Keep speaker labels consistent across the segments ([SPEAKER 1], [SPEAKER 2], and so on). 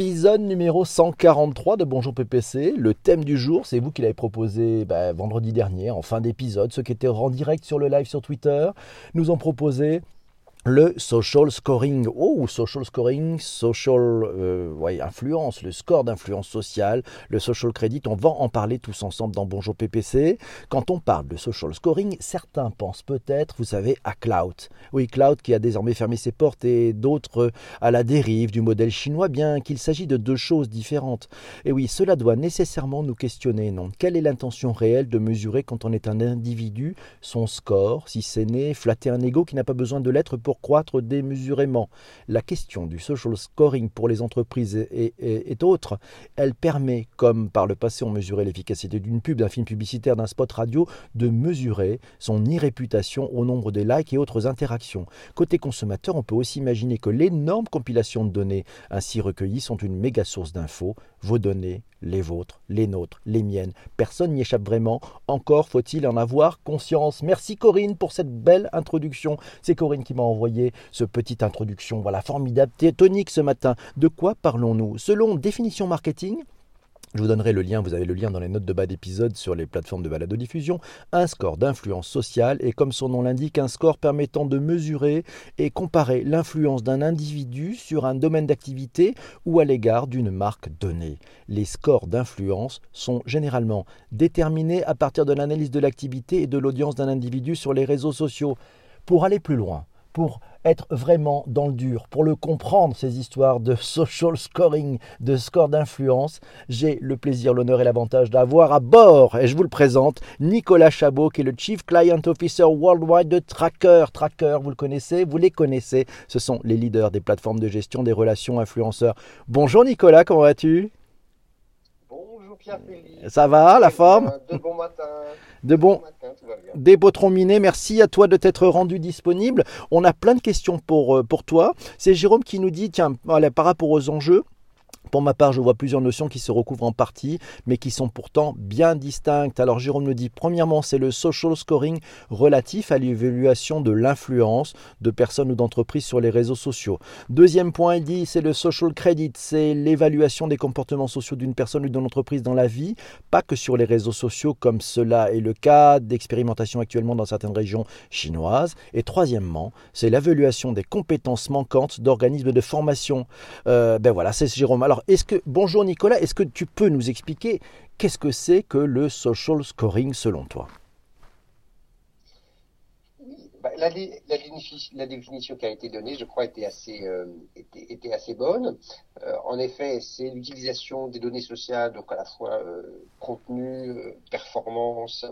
[SPEAKER 1] Épisode numéro 143 de Bonjour PPC. Le thème du jour, c'est vous qui l'avez proposé bah, vendredi dernier, en fin d'épisode. Ceux qui étaient en direct sur le live sur Twitter nous ont proposé le social scoring. Oh, social scoring, social euh, influence, le score d'influence sociale, le social credit. On va en parler tous ensemble dans Bonjour PPC. Quand on parle de social scoring, certains pensent peut-être, vous savez, à Cloud. Oui, Cloud qui a désormais fermé ses portes et d'autres à la dérive du modèle chinois, bien qu'il s'agit de deux choses différentes. Et oui, cela doit nécessairement nous questionner, non? Quelle est l'intention réelle de mesurer quand on est un individu son score, si c'est né, flatter un ego qui n'a pas besoin de l'être pour croître démesurément. La question du social scoring pour les entreprises est, autre. Elle permet, comme par le passé on mesurait l'efficacité d'une pub, d'un film publicitaire, d'un spot radio, de mesurer son irréputation au nombre des likes et autres interactions. Côté consommateur, on peut aussi imaginer que l'énorme compilation de données ainsi recueillies sont une méga source d'infos. Vos données, les vôtres, les nôtres, les miennes. Personne n'y échappe vraiment. Encore faut-il en avoir conscience. Merci Corinne pour cette belle introduction. C'est Corinne qui m'a envoyé ce petite introduction. Voilà, formidable, tonique ce matin. De quoi parlons-nous? Selon définition marketing, je vous donnerai le lien, vous avez le lien dans les notes de bas d'épisode sur les plateformes de balado-diffusion. Un score d'influence sociale est, comme son nom l'indique, un score permettant de mesurer et comparer l'influence d'un individu sur un domaine d'activité ou à l'égard d'une marque donnée. Les scores d'influence sont généralement déterminés à partir de l'analyse de l'activité et de l'audience d'un individu sur les réseaux sociaux. Pour aller plus loin, pour être vraiment dans le dur, pour le comprendre, ces histoires de social scoring, de score d'influence, j'ai le plaisir, l'honneur et l'avantage d'avoir à bord, et je vous le présente, Nicolas Chabot, qui est le Chief Client Officer Worldwide de Tracker. Tracker, vous le connaissez, vous les connaissez, ce sont les leaders des plateformes de gestion des relations influenceurs. Bonjour Nicolas, comment vas-tu?
[SPEAKER 2] Bonjour Pierre-Philippe.
[SPEAKER 1] Ça va, la forme?
[SPEAKER 2] De bon matin.
[SPEAKER 1] De bon, des minés, merci à toi de t'être rendu disponible. On a plein de questions pour, euh, pour toi. C'est Jérôme qui nous dit, tiens, par rapport aux enjeux, pour ma part, je vois plusieurs notions qui se recouvrent en partie, mais qui sont pourtant bien distinctes. Alors Jérôme nous dit, premièrement, c'est le social scoring relatif à l'évaluation de l'influence de personnes ou d'entreprises sur les réseaux sociaux. Deuxième point, il dit, c'est le social credit, c'est l'évaluation des comportements sociaux d'une personne ou d'une entreprise dans la vie, pas que sur les réseaux sociaux comme cela est le cas d'expérimentation actuellement dans certaines régions chinoises. Et troisièmement, c'est l'évaluation des compétences manquantes d'organismes de formation. Euh, ben voilà, c'est Jérôme. Alors, est-ce que, bonjour Nicolas, est-ce que tu peux nous expliquer qu'est-ce que c'est que le social scoring selon toi?
[SPEAKER 2] Bah, la, définition qui a été donnée, je crois, était assez, euh, était, assez bonne. Euh, en effet, c'est l'utilisation des données sociales, donc à la fois euh, contenu, performance,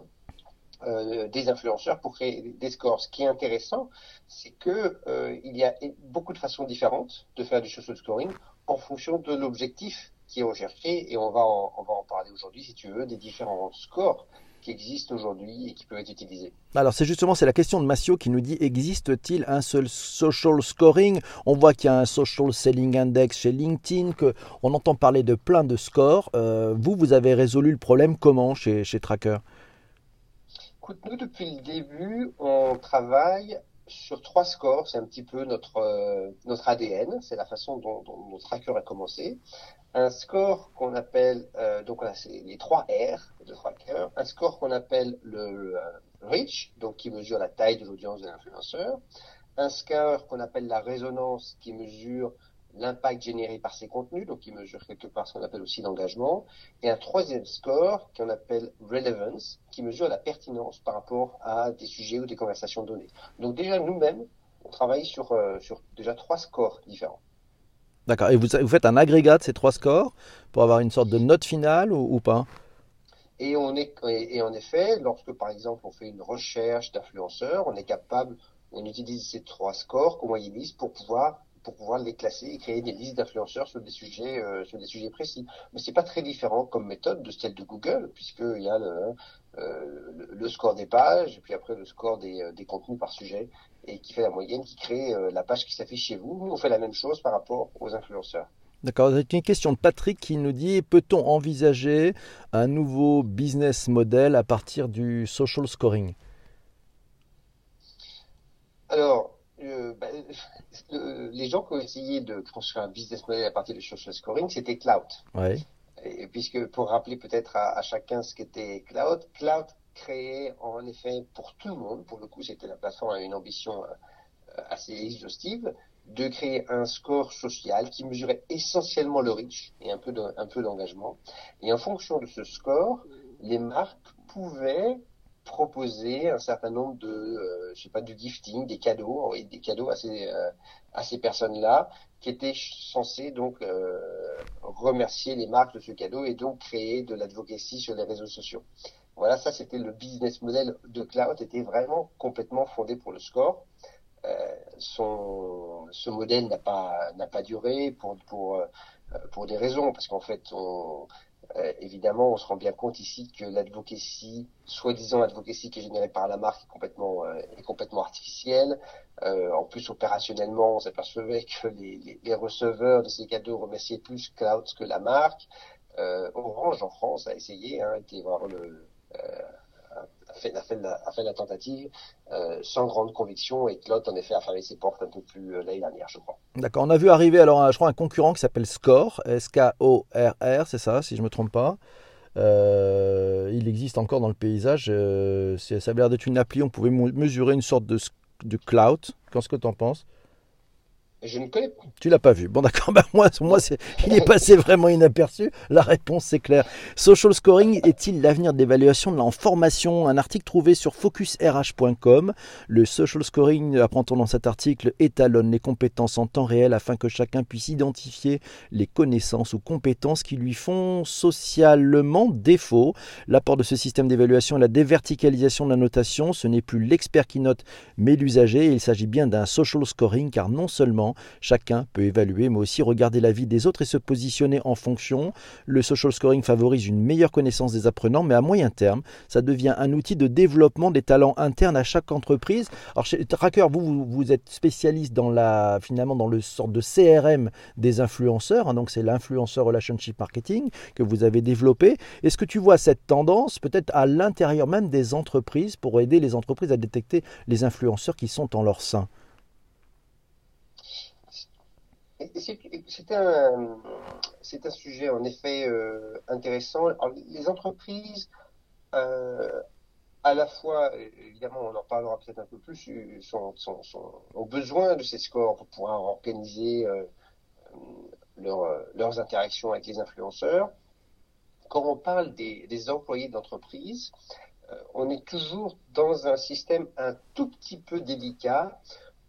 [SPEAKER 2] des influenceurs pour créer des scores. Ce qui est intéressant, c'est que il y a beaucoup de façons différentes de faire du social scoring en fonction de l'objectif qui est recherché et on va en, on va en parler aujourd'hui si tu veux des différents scores qui existent aujourd'hui et qui peuvent être utilisés.
[SPEAKER 1] Alors c'est justement c'est la question de Massio qui nous dit existe-t-il un seul social scoring? On voit qu'il y a un social selling index chez LinkedIn, que on entend parler de plein de scores. Euh, vous vous avez résolu le problème comment chez Tracker?
[SPEAKER 2] Écoute, nous depuis le début on travaille sur trois scores, c'est un petit peu notre, euh, notre ADN, c'est la façon dont, notre tracker a commencé. Un score qu'on appelle, euh, donc c'est les trois R de tracker, un score qu'on appelle le, euh, reach, donc qui mesure la taille de l'audience de l'influenceur, un score qu'on appelle la résonance, qui mesure l'impact généré par ces contenus, donc qui mesure quelque part ce qu'on appelle aussi l'engagement, et un troisième score qu'on appelle relevance, qui mesure la pertinence par rapport à des sujets ou des conversations données. Donc déjà nous-mêmes, on travaille sur, euh, sur déjà trois scores différents.
[SPEAKER 1] D'accord. Et vous, vous, faites un agrégat de ces trois scores pour avoir une sorte de note finale ou, pas?
[SPEAKER 2] Et, on est, et en effet, lorsque par exemple on fait une recherche d'influenceurs, on est capable, on utilise ces trois scores qu'on moyennise pour pouvoir pour pouvoir les classer et créer des listes d'influenceurs sur des sujets euh, sur des sujets précis. Mais c'est pas très différent comme méthode de celle de Google, puisqu'il y a le, euh, score des pages, et puis après le score des, euh, des, contenus par sujet, et qui fait la moyenne, qui crée la page qui s'affiche chez vous. Nous, on fait la même chose par rapport aux influenceurs.
[SPEAKER 1] D'accord, c'est une question de Patrick qui nous dit peut-on envisager un nouveau business model à partir du social scoring?
[SPEAKER 2] Euh, les gens qui ont essayé de construire un business model à partir du social scoring, c'était Cloud.
[SPEAKER 1] Ouais.
[SPEAKER 2] Et puisque pour rappeler peut-être à, à, chacun ce qu'était Cloud, Cloud créait en effet pour tout le monde, pour le coup c'était la plateforme à une ambition euh, assez exhaustive, de créer un score social qui mesurait essentiellement le reach et un peu de, un peu d'engagement. Et en fonction de ce score, les marques pouvaient proposer un certain nombre de, euh, je sais pas, du gifting, des cadeaux, des cadeaux à ces, euh, ces personnes-là, qui étaient censés donc euh, remercier les marques de ce cadeau et donc créer de l'advocacy sur les réseaux sociaux. Voilà, ça c'était le business model de Cloud, était vraiment complètement fondé pour le score. Euh, son, ce modèle n'a pas pas duré pour pour pour des raisons parce qu'en fait on euh, évidemment, on se rend bien compte ici que l'advocacy, soi-disant advocacy qui est générée par la marque, est complètement, euh, est complètement artificielle. Euh, en plus, opérationnellement, on s'apercevait que les, les, les, receveurs de ces cadeaux remerciaient plus Cloud que la marque. Orange, en France, a essayé, hein, été voir le, a a fait, la, a fait la tentative euh, sans grande conviction et Cloud en effet a fermé ses portes un peu plus euh, l'année dernière, je crois.
[SPEAKER 1] D'accord. On a vu arriver alors, je crois, un concurrent qui s'appelle Score, S-K-O-R-R, c'est ça, si je me trompe pas. Euh, il existe encore dans le paysage. Euh, ça avait l'air d'être une appli. On pouvait mesurer une sorte de, de cloud. Qu'est-ce que tu en penses?
[SPEAKER 2] Je ne connais pas.
[SPEAKER 1] Tu l'as pas vu. Bon, d'accord. Bah, moi, moi il est passé vraiment inaperçu. La réponse, c'est clair. Social scoring est-il l'avenir de l'évaluation de l'information? Un article trouvé sur focusrh.com. Le social scoring, apprend-on dans cet article, étalonne les compétences en temps réel afin que chacun puisse identifier les connaissances ou compétences qui lui font socialement défaut. L'apport de ce système d'évaluation est la déverticalisation de la notation. Ce n'est plus l'expert qui note, mais l'usager. Il s'agit bien d'un social scoring car non seulement Chacun peut évaluer, mais aussi regarder la vie des autres et se positionner en fonction. Le social scoring favorise une meilleure connaissance des apprenants, mais à moyen terme, ça devient un outil de développement des talents internes à chaque entreprise. Alors chez Tracker, vous, vous, êtes spécialiste dans la, finalement dans le sort de CRM des influenceurs, hein, donc c'est l'influenceur relationship marketing que vous avez développé. Est-ce que tu vois cette tendance peut-être à l'intérieur même des entreprises pour aider les entreprises à détecter les influenceurs qui sont en leur sein?
[SPEAKER 2] C'est un, un sujet en effet euh, intéressant. Les entreprises, euh, à la fois, évidemment, on en parlera peut-être un peu plus, sont, sont, ont besoin de ces scores pour pouvoir organiser euh, leur, leurs interactions avec les influenceurs. Quand on parle des, employés d'entreprise, euh, on est toujours dans un système un tout petit peu délicat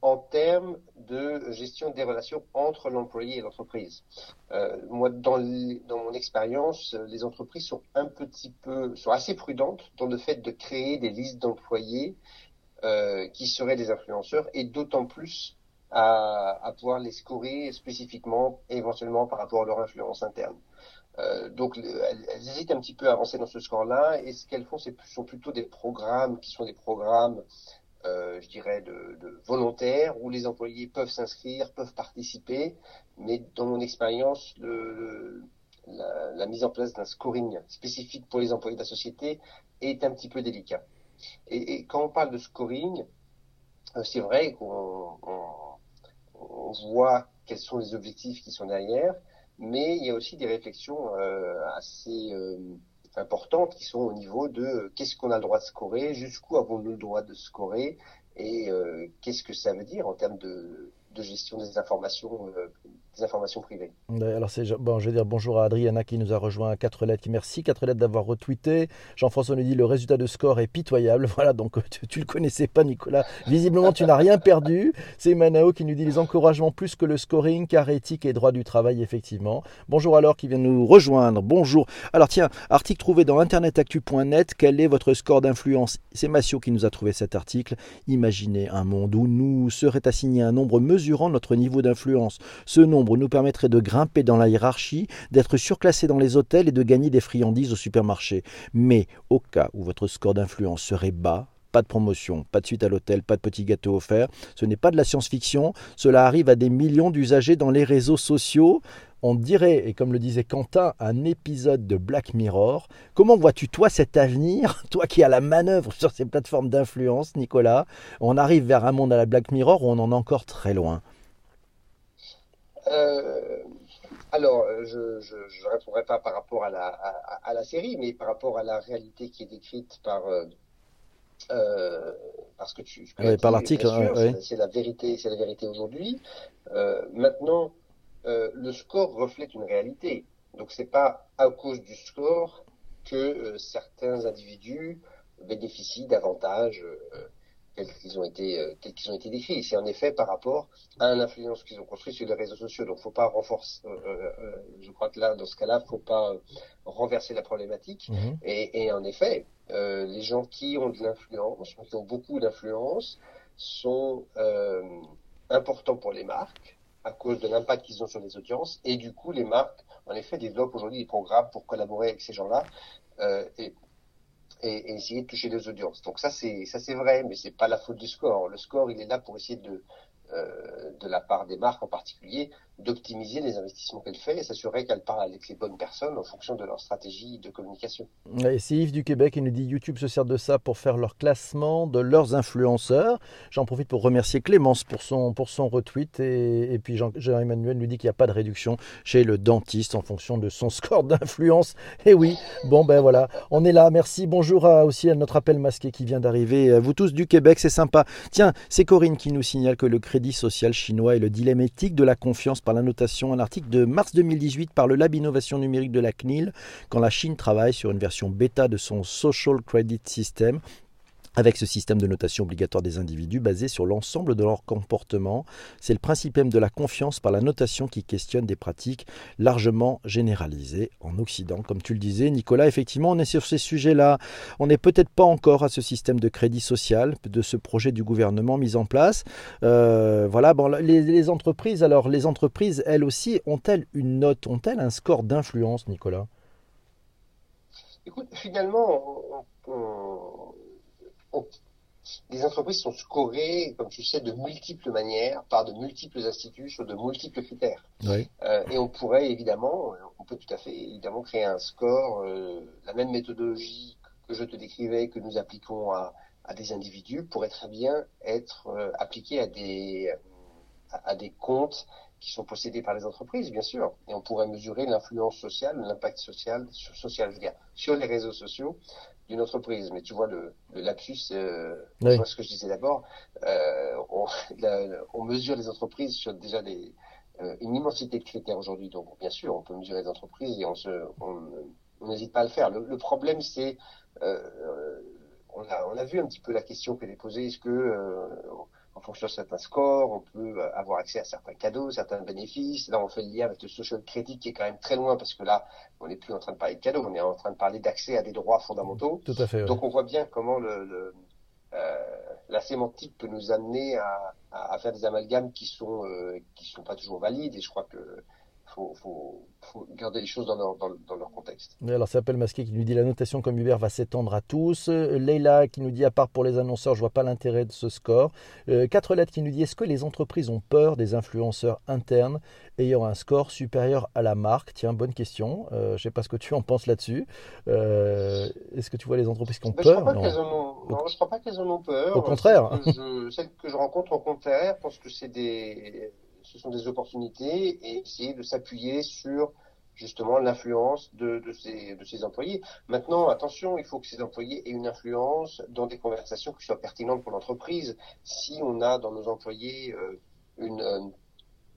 [SPEAKER 2] en termes de gestion des relations entre l'employé et l'entreprise. Euh, moi, dans, mon expérience, les entreprises sont un petit peu, sont assez prudentes dans le fait de créer des listes d'employés euh, qui seraient des influenceurs et d'autant plus à, pouvoir les scorer spécifiquement, éventuellement par rapport à leur influence interne. Euh, donc, elles, hésitent un petit peu à avancer dans ce score-là, et ce qu'elles font, ce sont plutôt des programmes qui sont des programmes euh, je dirais, de, de, volontaires où les employés peuvent s'inscrire, peuvent participer, mais dans mon expérience, le, la, la, mise en place d'un scoring spécifique pour les employés de la société est un petit peu délicat. Et, et quand on parle de scoring, euh, c'est vrai qu'on on, on voit quels sont les objectifs qui sont derrière, mais il y a aussi des réflexions euh, assez euh, importantes qui sont au niveau de qu'est-ce qu'on a le droit de scorer, jusqu'où avons-nous le droit de scorer et euh, qu'est-ce que ça veut dire en termes de, de gestion des informations, euh, informations privées.
[SPEAKER 1] Alors c'est bon, je vais dire bonjour à Adriana qui nous a rejoint à 4 lettres. Merci 4 lettres d'avoir retweeté. Jean-François nous dit le résultat de score est pitoyable. Voilà, donc tu, tu le connaissais pas Nicolas. Visiblement tu n'as rien perdu. C'est Manao qui nous dit les encouragements plus que le scoring car éthique et droit du travail effectivement. Bonjour alors qui vient nous rejoindre. Bonjour. Alors tiens, article trouvé dans internetactu.net, quel est votre score d'influence? C'est Massio qui nous a trouvé cet article. Imaginez un monde où nous serait assigné un nombre mesurant notre niveau d'influence. Ce nombre nous permettrait de grimper dans la hiérarchie, d'être surclassé dans les hôtels et de gagner des friandises au supermarché. Mais au cas où votre score d'influence serait bas, pas de promotion, pas de suite à l'hôtel, pas de petit gâteau offert. Ce n'est pas de la science-fiction, cela arrive à des millions d'usagers dans les réseaux sociaux. On dirait, et comme le disait Quentin, un épisode de Black Mirror. Comment vois-tu, toi, cet avenir, toi qui as la manœuvre sur ces plateformes d'influence, Nicolas? On arrive vers un monde à la Black Mirror ou on en est encore très loin
[SPEAKER 2] euh, alors, je ne répondrai pas par rapport à la, à, la, série, mais par rapport à la réalité qui est décrite par, euh, euh, parce que tu,
[SPEAKER 1] par l'article,
[SPEAKER 2] c'est la vérité, c'est la vérité aujourd'hui. Euh, maintenant, euh, le score reflète une réalité. Donc, c'est pas à cause du score que euh, certains individus bénéficient davantage tels qu'ils ont été euh, tels qu'ils ont été décrits. C'est en effet par rapport à l'influence qu'ils ont construit sur les réseaux sociaux. Donc, faut pas renforcer. Euh, euh, je crois que là, dans ce cas-là, faut pas renverser la problématique. Mhm. Et, et, en effet, les gens qui ont de l'influence, qui ont beaucoup d'influence, sont importants pour les marques à cause de l'impact qu'ils ont sur les audiences. Et du coup, les marques, en effet, développent aujourd'hui des programmes pour collaborer avec ces gens-là. Euh, et et, essayer de toucher des audiences. Donc ça c'est ça c'est vrai, mais c'est pas la faute du score. Le score il est là pour essayer de euh, de la part des marques en particulier, d'optimiser les investissements qu'elles font et s'assurer qu'elles parlent avec les bonnes personnes en fonction de leur stratégie de communication.
[SPEAKER 1] C'est Yves du Québec qui nous dit YouTube se sert de ça pour faire leur classement de leurs influenceurs. J'en profite pour remercier Clémence pour son, pour son retweet et, puis Jean-Emmanuel nous dit qu'il n'y a pas de réduction chez le dentiste en fonction de son score d'influence. Et oui, bon ben voilà, on est là. Merci. Bonjour aussi à notre appel masqué qui vient d'arriver. Vous tous du Québec, c'est sympa. Tiens, c'est Corinne qui nous signale que le crédit social chinois et le dilemme éthique de la confiance par la notation, un article de mars 2018 par le Lab Innovation Numérique de la CNIL, quand la Chine travaille sur une version bêta de son Social Credit System avec ce système de notation obligatoire des individus basé sur l'ensemble de leur comportement. C'est le principe même de la confiance par la notation qui questionne des pratiques largement généralisées en Occident. Comme tu le disais, Nicolas, effectivement, on est sur ces sujets-là. On n'est peut-être pas encore à ce système de crédit social, de ce projet du gouvernement mis en place. Euh, voilà, bon, les, les, entreprises, alors les entreprises, elles aussi, ont-elles une note, ont-elles un score d'influence, Nicolas?
[SPEAKER 2] Écoute, finalement, on les entreprises sont scorées, comme tu sais, de multiples manières, par de multiples instituts, sur de multiples critères. Euh, et on pourrait évidemment, on peut tout à fait évidemment créer un score, euh, la même méthodologie que je te décrivais, que nous appliquons à, des individus, pourrait très bien être euh, appliquée à des, à, des comptes qui sont possédés par les entreprises, bien sûr. Et on pourrait mesurer l'influence sociale, l'impact social, social, je veux dire, sur les réseaux sociaux d'une entreprise. Mais tu vois, le, le lapsus, euh, ce que je disais d'abord, euh, on, on, mesure les entreprises sur déjà des, euh, une immensité de critères aujourd'hui. Donc, bien sûr, on peut mesurer les entreprises et on se, on n'hésite pas à le faire. Le, le problème, c'est, on, a, on a vu un petit peu la question qu'elle est posée, est-ce que en fonction de certains scores, on peut euh, avoir accès à certains cadeaux, certains bénéfices. Là, on fait le lien avec le social credit qui est quand même très loin parce que là, on n'est plus en train de parler de cadeaux, on est en train de parler d'accès à des droits fondamentaux.
[SPEAKER 1] Tout à fait.
[SPEAKER 2] Donc, on voit bien comment le, euh, la sémantique peut nous amener à, à, faire des amalgames qui sont euh, qui sont pas toujours valides. Et je crois que faut, faut, faut garder les choses dans leur, dans, leur contexte.
[SPEAKER 1] alors, c'est Appel Masqué qui nous dit la notation comme Uber va s'étendre à tous. Leila qui nous dit à part pour les annonceurs, je vois pas l'intérêt de ce score. Euh, quatre lettres qui nous dit est-ce que les entreprises ont peur des influenceurs internes ayant un score supérieur à la marque? Tiens, bonne question. Euh, je sais pas ce que tu en penses là-dessus. Euh, est-ce que tu vois les entreprises qui ont peur?
[SPEAKER 2] Je ne crois pas qu'elles en ont peur.
[SPEAKER 1] Au contraire.
[SPEAKER 2] Celles que je, rencontre au contraire pense que c'est des ce sont des opportunités et essayer de s'appuyer sur justement l'influence de, de, ces, de ces employés. Maintenant, attention, il faut que ces employés aient une influence dans des conversations qui soient pertinentes pour l'entreprise. Si on a dans nos employés euh, une, euh,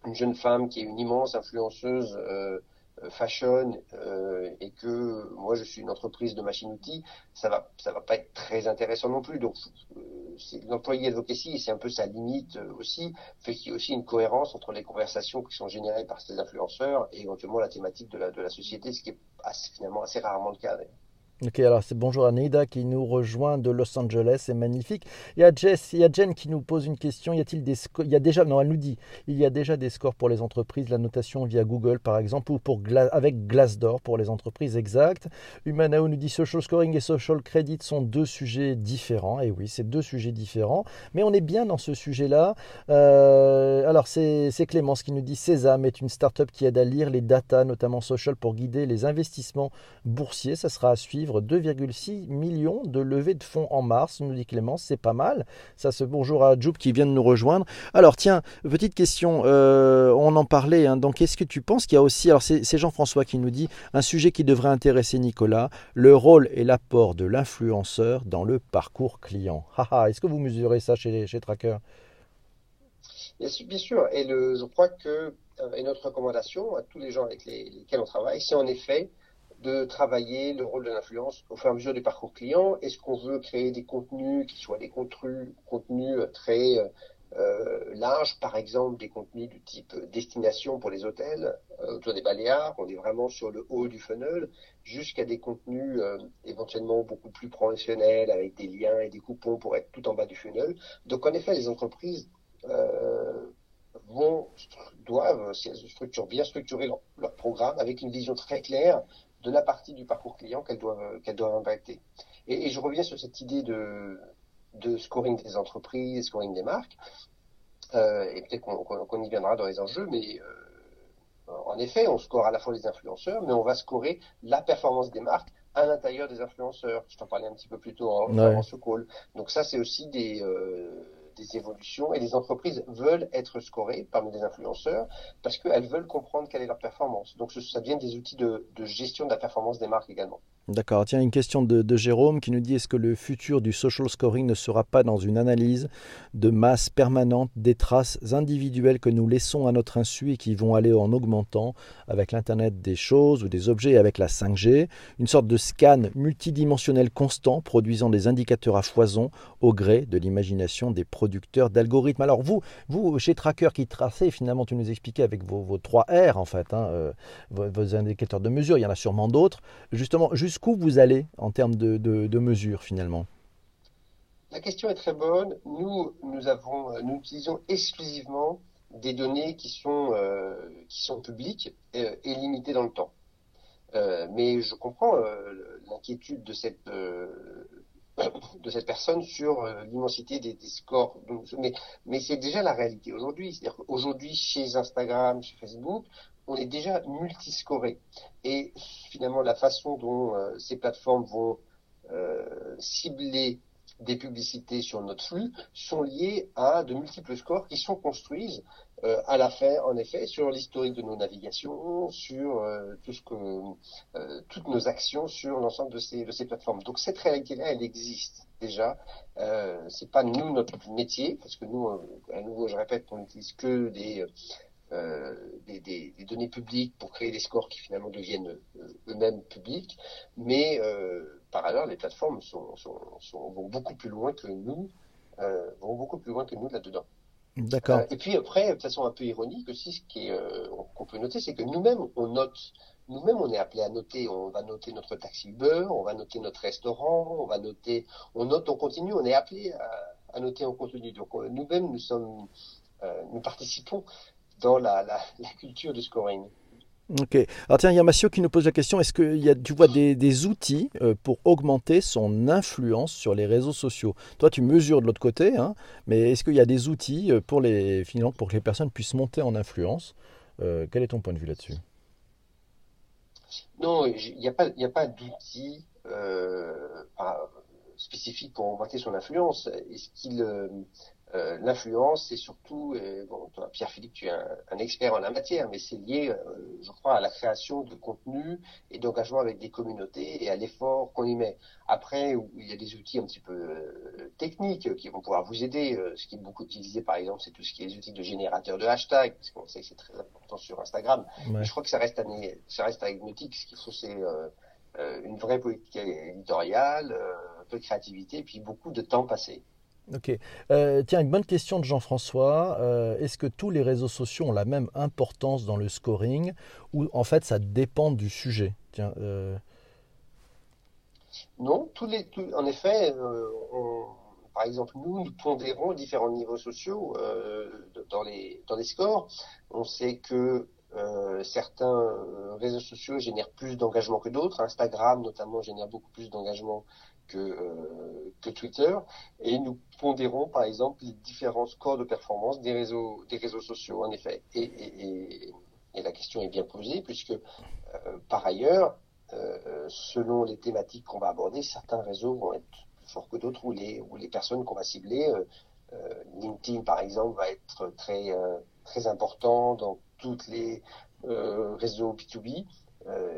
[SPEAKER 2] une, jeune femme qui est une immense influenceuse euh, fashion euh, et que moi je suis une entreprise de machine-outils, ça va ça va pas être très intéressant non plus. Donc euh, l'employé advocacy, c'est un peu sa limite aussi, fait qu'il y a aussi une cohérence entre les conversations qui sont générées par ces influenceurs et éventuellement la thématique de la de la société, ce qui est assez, finalement assez rarement le cas.
[SPEAKER 1] Ok, alors c'est bonjour à Neida qui nous rejoint de Los Angeles, c'est magnifique. Il y a Jess, il y a Jen qui nous pose une question. Y a-t-il des scores? Il y a déjà, non, elle nous dit, il y a déjà des scores pour les entreprises, la notation via Google par exemple, ou pour avec Glassdoor pour les entreprises exactes. Humanao nous dit social scoring et social credit sont deux sujets différents. Et oui, c'est deux sujets différents, mais on est bien dans ce sujet-là. Euh, alors c'est Clémence qui nous dit Sésame est une start-up qui aide à lire les data, notamment social, pour guider les investissements boursiers. Ça sera à suivre 2,6 millions de levées de fonds en mars, nous dit Clémence, c'est pas mal. Ça, ce bonjour à Joub qui vient de nous rejoindre. Alors tiens, petite question, euh, on en parlait, hein. donc est-ce que tu penses qu'il y a aussi, alors c'est Jean-François qui nous dit, un sujet qui devrait intéresser Nicolas, le rôle et l'apport de l'influenceur dans le parcours client. est-ce que vous mesurez ça chez, chez Tracker?
[SPEAKER 2] Bien sûr, et je crois que euh, et notre recommandation à tous les gens avec lesquels on travaille, c'est en effet de travailler le rôle de l'influence au fur et à mesure du parcours client. Est-ce qu'on veut créer des contenus qui soient des contenus, très euh, larges, par exemple des contenus du type destination pour les hôtels euh, autour des Baléares, on est vraiment sur le haut du funnel, jusqu'à des contenus euh, éventuellement beaucoup plus professionnels avec des liens et des coupons pour être tout en bas du funnel. Donc en effet, les entreprises vont doivent, si elles structurent bien structurer leur, programme avec une vision très claire de la partie du parcours client qu'elles doivent, qu'elles doivent impacter. Et, et, je reviens sur cette idée de, de scoring des entreprises, scoring des marques. Euh, et peut-être qu'on, qu'on y viendra dans les enjeux, mais euh, en effet, on score à la fois les influenceurs, mais on va scorer la performance des marques à l'intérieur des influenceurs. Je t'en parlais un petit peu plus tôt en, ouais. en ce call. Donc ça, c'est aussi des, euh, des évolutions et les entreprises veulent être scorées parmi les influenceurs parce qu'elles veulent comprendre quelle est leur performance. Donc ça devient des outils de, de gestion de la performance des marques également.
[SPEAKER 1] D'accord. Tiens, une question de, Jérôme qui nous dit est-ce que le futur du social scoring ne sera pas dans une analyse de masse permanente des traces individuelles que nous laissons à notre insu et qui vont aller en augmentant avec l'Internet des choses ou des objets avec la 5G Une sorte de scan multidimensionnel constant produisant des indicateurs à foison au gré de l'imagination des producteurs d'algorithmes. Alors vous, vous chez Tracker qui tracez, finalement tu nous expliquais avec vos, 3 R en fait, hein, euh, vos, indicateurs de mesure, il y en a sûrement d'autres. Justement, jusqu'où vous allez en termes de, de, de mesure finalement?
[SPEAKER 2] La question est très bonne. Nous, nous, avons, nous utilisons exclusivement des données qui sont, euh, qui sont publiques et, et, limitées dans le temps. Euh, mais je comprends euh, l'inquiétude de cette de cette personne sur euh, l'immensité des, scores. Mais mais c'est déjà la réalité aujourd'hui. C'est-à-dire qu'aujourd'hui, chez Instagram, chez Facebook, on est déjà multiscoré. Et finalement, la façon dont euh, ces plateformes vont euh, cibler des publicités sur notre flux sont liées à de multiples scores qui sont construits euh, à la fin, en effet, sur l'historique de nos navigations, sur tout ce que, toutes nos actions sur l'ensemble de ces, de ces plateformes. Donc cette réalité-là, elle existe déjà. Euh, c'est pas nous notre métier, parce que nous, à nouveau, je répète, on n'utilise que des, euh, des, des, des, données publiques pour créer des scores qui finalement deviennent eux-mêmes publics. Mais par ailleurs, les plateformes sont, sont, sont, vont beaucoup plus loin que nous, vont beaucoup plus loin que nous là-dedans.
[SPEAKER 1] D'accord.
[SPEAKER 2] Euh, et puis après, de façon un peu ironique aussi, ce euh, qu'on peut noter, c'est que nous-mêmes, on note, nous-mêmes, on est appelé à noter, on va noter notre taxi Uber, on va noter notre restaurant, on va noter, on note, on continue, on est appelé à, à noter en continu. Donc nous-mêmes, nous sommes, euh, nous participons dans la, la, la culture du scoring.
[SPEAKER 1] Ok. Alors tiens, il y a Massio qui nous pose la question, est-ce que y a, tu vois des, des outils euh, pour augmenter son influence sur les réseaux sociaux? Toi, tu mesures de l'autre côté, hein, mais est-ce qu'il y a des outils euh, pour, les, finalement, pour que les personnes puissent monter en influence? Euh, Quel est ton point de vue là-dessus?
[SPEAKER 2] Non, il n'y a pas, y a pas d'outils spécifiques pour augmenter son influence. Est-ce qu'il euh, l'influence, c'est surtout, bon, toi, Pierre-Philippe, tu es un, un, expert en la matière, mais c'est lié, euh, je crois, à la création de contenu et d'engagement avec des communautés et à l'effort qu'on y met. Après, il y a des outils un petit peu euh, techniques qui vont pouvoir vous aider. Euh, ce qui est beaucoup utilisé, par exemple, c'est tout ce qui est les outils de générateur de hashtags, parce qu'on sait que c'est très important sur Instagram. Ouais. Mais je crois que ça reste, ça reste anecdotique. Ce qu'il faut, c'est une vraie politique éditoriale, un peu de créativité, et puis beaucoup de temps passé.
[SPEAKER 1] Ok. Euh, tiens, une bonne question de Jean-François. Euh, Est-ce que tous les réseaux sociaux ont la même importance dans le scoring ou en fait ça dépend du sujet? Tiens. Euh...
[SPEAKER 2] Non, tous les, en effet, par exemple, nous, nous pondérons différents niveaux sociaux dans, les, dans les scores. On sait que certains réseaux sociaux génèrent plus d'engagement que d'autres. Instagram, notamment, génère beaucoup plus d'engagement que, euh, que Twitter. Et nous pondérons, par exemple, les différents scores de performance des réseaux, des réseaux sociaux, en effet. Et, la question est bien posée, puisque, euh, par ailleurs, selon les thématiques qu'on va aborder, certains réseaux vont être fort que d'autres où les, les personnes qu'on va cibler, euh, euh, LinkedIn par exemple, va être très, euh, très important dans tous les réseaux B2B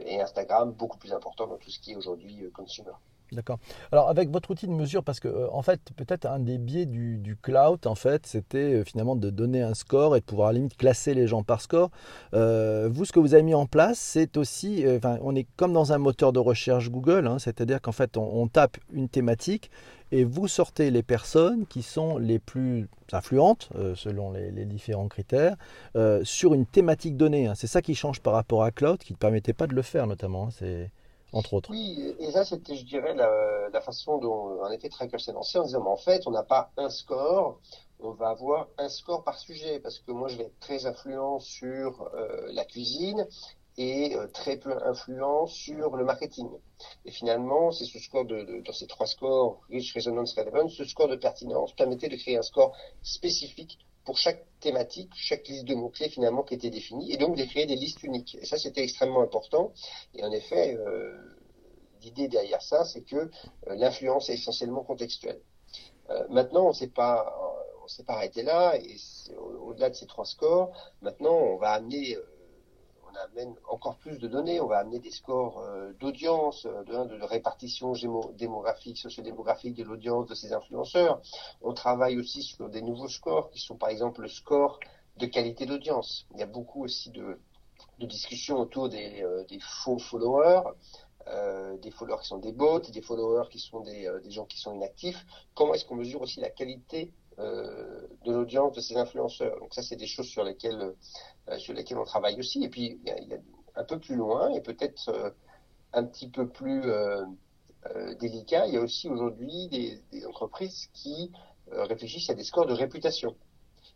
[SPEAKER 2] et Instagram beaucoup plus important dans tout ce qui est aujourd'hui consumer.
[SPEAKER 1] D'accord. Alors avec votre outil de mesure, parce que euh, en fait peut-être un des biais du, cloud, en fait, c'était euh, finalement de donner un score et de pouvoir à la limite classer les gens par score. Euh, vous, ce que vous avez mis en place, c'est aussi, on est comme dans un moteur de recherche Google, hein, c'est-à-dire qu'en fait on, tape une thématique et vous sortez les personnes qui sont les plus influentes selon les, différents critères sur une thématique donnée. Hein. C'est ça qui change par rapport à cloud, qui ne permettait pas de le faire notamment. Hein.
[SPEAKER 2] Oui, et ça, c'était, je dirais, la, façon dont, en effet, Tracker s'est lancé en disant, en fait, on n'a pas un score, on va avoir un score par sujet, parce que moi, je vais être très influent sur euh, la cuisine et euh, très peu influent sur le marketing. Et finalement, c'est ce score de, dans ces trois scores, Rich, Resonance, Relevance, ce score de pertinence permettait de créer un score spécifique pour chaque thématique, chaque liste de mots-clés finalement qui était définie, et donc de créer des listes uniques. Et ça, c'était extrêmement important. Et en effet, euh, l'idée derrière ça, c'est que euh, l'influence est essentiellement contextuelle. Euh, maintenant, on ne s'est pas, on s'est pas arrêté là, et au-delà de ces trois scores, maintenant, on va amener on amène encore plus de données, on va amener des scores euh, d'audience, euh, de, répartition démographique, sociodémographique de l'audience de ces influenceurs. On travaille aussi sur des nouveaux scores qui sont par exemple le score de qualité d'audience. Il y a beaucoup aussi de, discussions autour des, euh, faux followers. Des followers qui sont des bots, des followers qui sont des, des gens qui sont inactifs. Comment est-ce qu'on mesure aussi la qualité de l'audience de ces influenceurs. Donc ça, c'est des choses sur lesquelles, euh, sur lesquelles on travaille aussi. Et puis, il y a, un peu plus loin et peut-être euh, un petit peu plus délicat, il y a aussi aujourd'hui des, entreprises qui réfléchissent à des scores de réputation.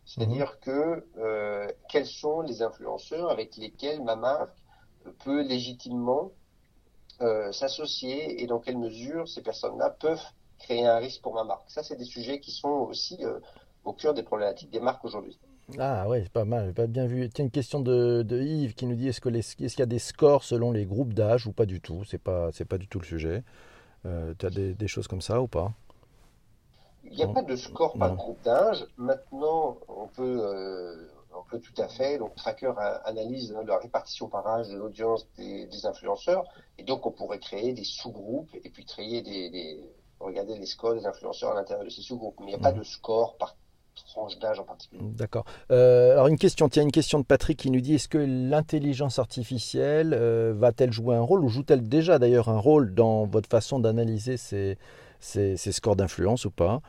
[SPEAKER 2] C'est-à-dire mhm. que quels sont les influenceurs avec lesquels ma marque peut légitimement s'associer et dans quelle mesure ces personnes-là peuvent créer un risque pour ma marque. Ça, c'est des sujets qui sont aussi euh, au cœur des problématiques des marques aujourd'hui.
[SPEAKER 1] Ah ouais, c'est pas mal, pas bien vu. Tiens, une question de, Yves qui nous dit est-ce qu'il y a des scores selon les groupes d'âge ou pas du tout? C'est pas, pas du tout le sujet. Euh, tu as des, choses comme ça ou pas?
[SPEAKER 2] Il n'y a pas de score par groupe d'âge. Maintenant, on peut, euh, on peut tout à fait. Donc, Tracker analyse hein, la répartition par âge de l'audience des, influenceurs, et donc on pourrait créer des sous-groupes et puis créer des regarder les scores des influenceurs à l'intérieur de ces sous-groupes. Mais il n'y a pas mhm. de score par tranche d'âge en particulier.
[SPEAKER 1] D'accord. Euh, alors une question, tiens, une question de Patrick qui nous dit est-ce que l'intelligence artificielle euh, va-t-elle jouer un rôle ou joue-t-elle déjà d'ailleurs un rôle dans votre façon d'analyser ces, ces, ces scores d'influence ou pas?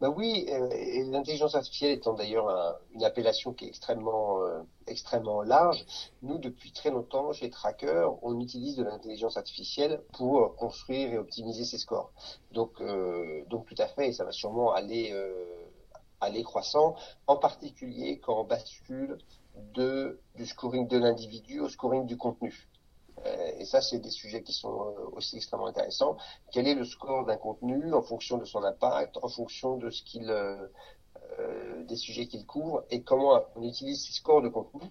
[SPEAKER 2] Bah oui, euh, l'intelligence artificielle étant d'ailleurs une appellation qui est extrêmement euh, extrêmement large, nous depuis très longtemps chez Tracker, on utilise de l'intelligence artificielle pour construire et optimiser ses scores. Donc euh, donc tout à fait, et ça va sûrement aller aller croissant, en particulier quand on bascule de du scoring de l'individu au scoring du contenu. Euh, et ça, c'est des sujets qui sont euh, aussi extrêmement intéressants. Quel est le score d'un contenu en fonction de son impact, en fonction de ce qu'il, euh, des sujets qu'il couvre, et comment on utilise ces scores de contenu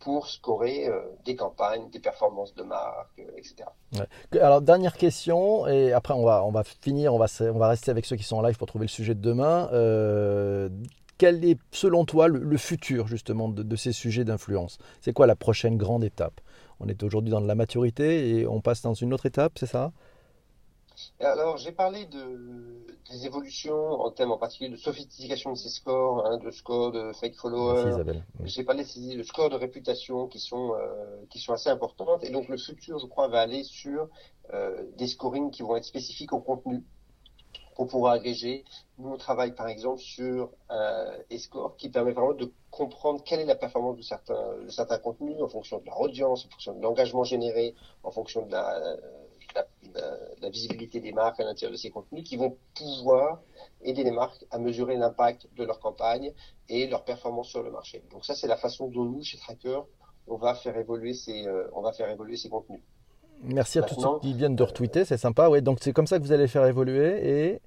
[SPEAKER 2] pour scorer des campagnes, des performances de marque, etc.
[SPEAKER 1] Alors dernière question et après on va on va finir, on va on va rester avec ceux qui sont en live pour trouver le sujet de demain. quel est selon toi le, futur justement de ces sujets d'influence? C'est quoi la prochaine grande étape? On est aujourd'hui dans de la maturité et on passe dans une autre étape, c'est ça?
[SPEAKER 2] Alors, j'ai parlé de, des évolutions en termes en particulier de sophistication de ces scores, hein, de scores de fake followers. J'ai parlé de scores de réputation qui sont euh, qui sont assez importantes. Et donc, le futur, je crois, va aller sur euh, des scorings qui vont être spécifiques au contenu qu'on pourra agréger. Nous, on travaille par exemple sur un score qui permet vraiment de comprendre quelle est la performance de certains, de certains contenus en fonction de leur audience, en fonction de l'engagement généré, en fonction de la, la, visibilité des marques à l'intérieur de ces contenus qui vont pouvoir aider les marques à mesurer l'impact de leur campagne et leur performance sur le marché. Donc ça, c'est la façon dont nous, chez Tracker, on va faire évoluer ces, euh, on va faire évoluer ces contenus.
[SPEAKER 1] Merci à tous ceux qui viennent de retweeter, c'est sympa. Ouais, donc c'est comme ça que vous allez faire évoluer et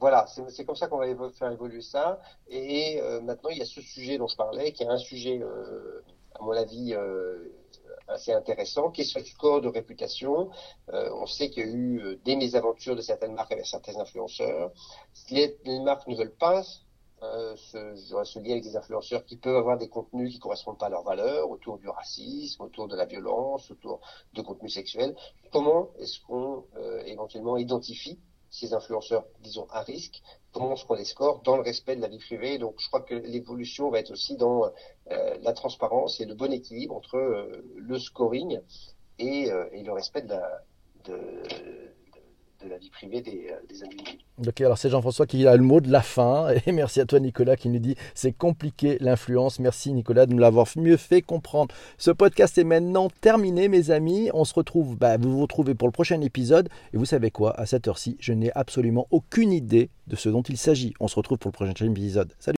[SPEAKER 2] voilà, c'est comme ça qu'on va faire évoluer ça. Et euh, maintenant, il y a ce sujet dont je parlais, qui est un sujet, euh, à mon avis, euh, assez intéressant, qui est ce score de réputation. on sait qu'il y a eu des mésaventures de certaines marques avec certains influenceurs. Les, les marques ne veulent pas se, se, lier avec des influenceurs qui peuvent avoir des contenus qui correspondent pas à leurs valeurs, autour du racisme, autour de la violence, autour de contenus sexuels. Comment est-ce qu'on éventuellement identifie ces influenceurs, disons, à risque, comment est-ce qu'on les score dans le respect de la vie privée? Donc, je crois que l'évolution va être aussi dans euh, la transparence et le bon équilibre entre euh, le scoring et, euh, et, le respect de la, de, la vie privée des, euh, des individus.
[SPEAKER 1] Ok, alors c'est Jean-François qui a le mot de la fin. Et merci à toi, Nicolas, qui nous dit c'est compliqué l'influence. Merci, Nicolas, de me l'avoir mieux fait comprendre. Ce podcast est maintenant terminé, mes amis. On se retrouve, bah, vous vous retrouvez pour le prochain épisode. Et vous savez quoi? À cette heure-ci, je n'ai absolument aucune idée de ce dont il s'agit. On se retrouve pour le prochain épisode. Salut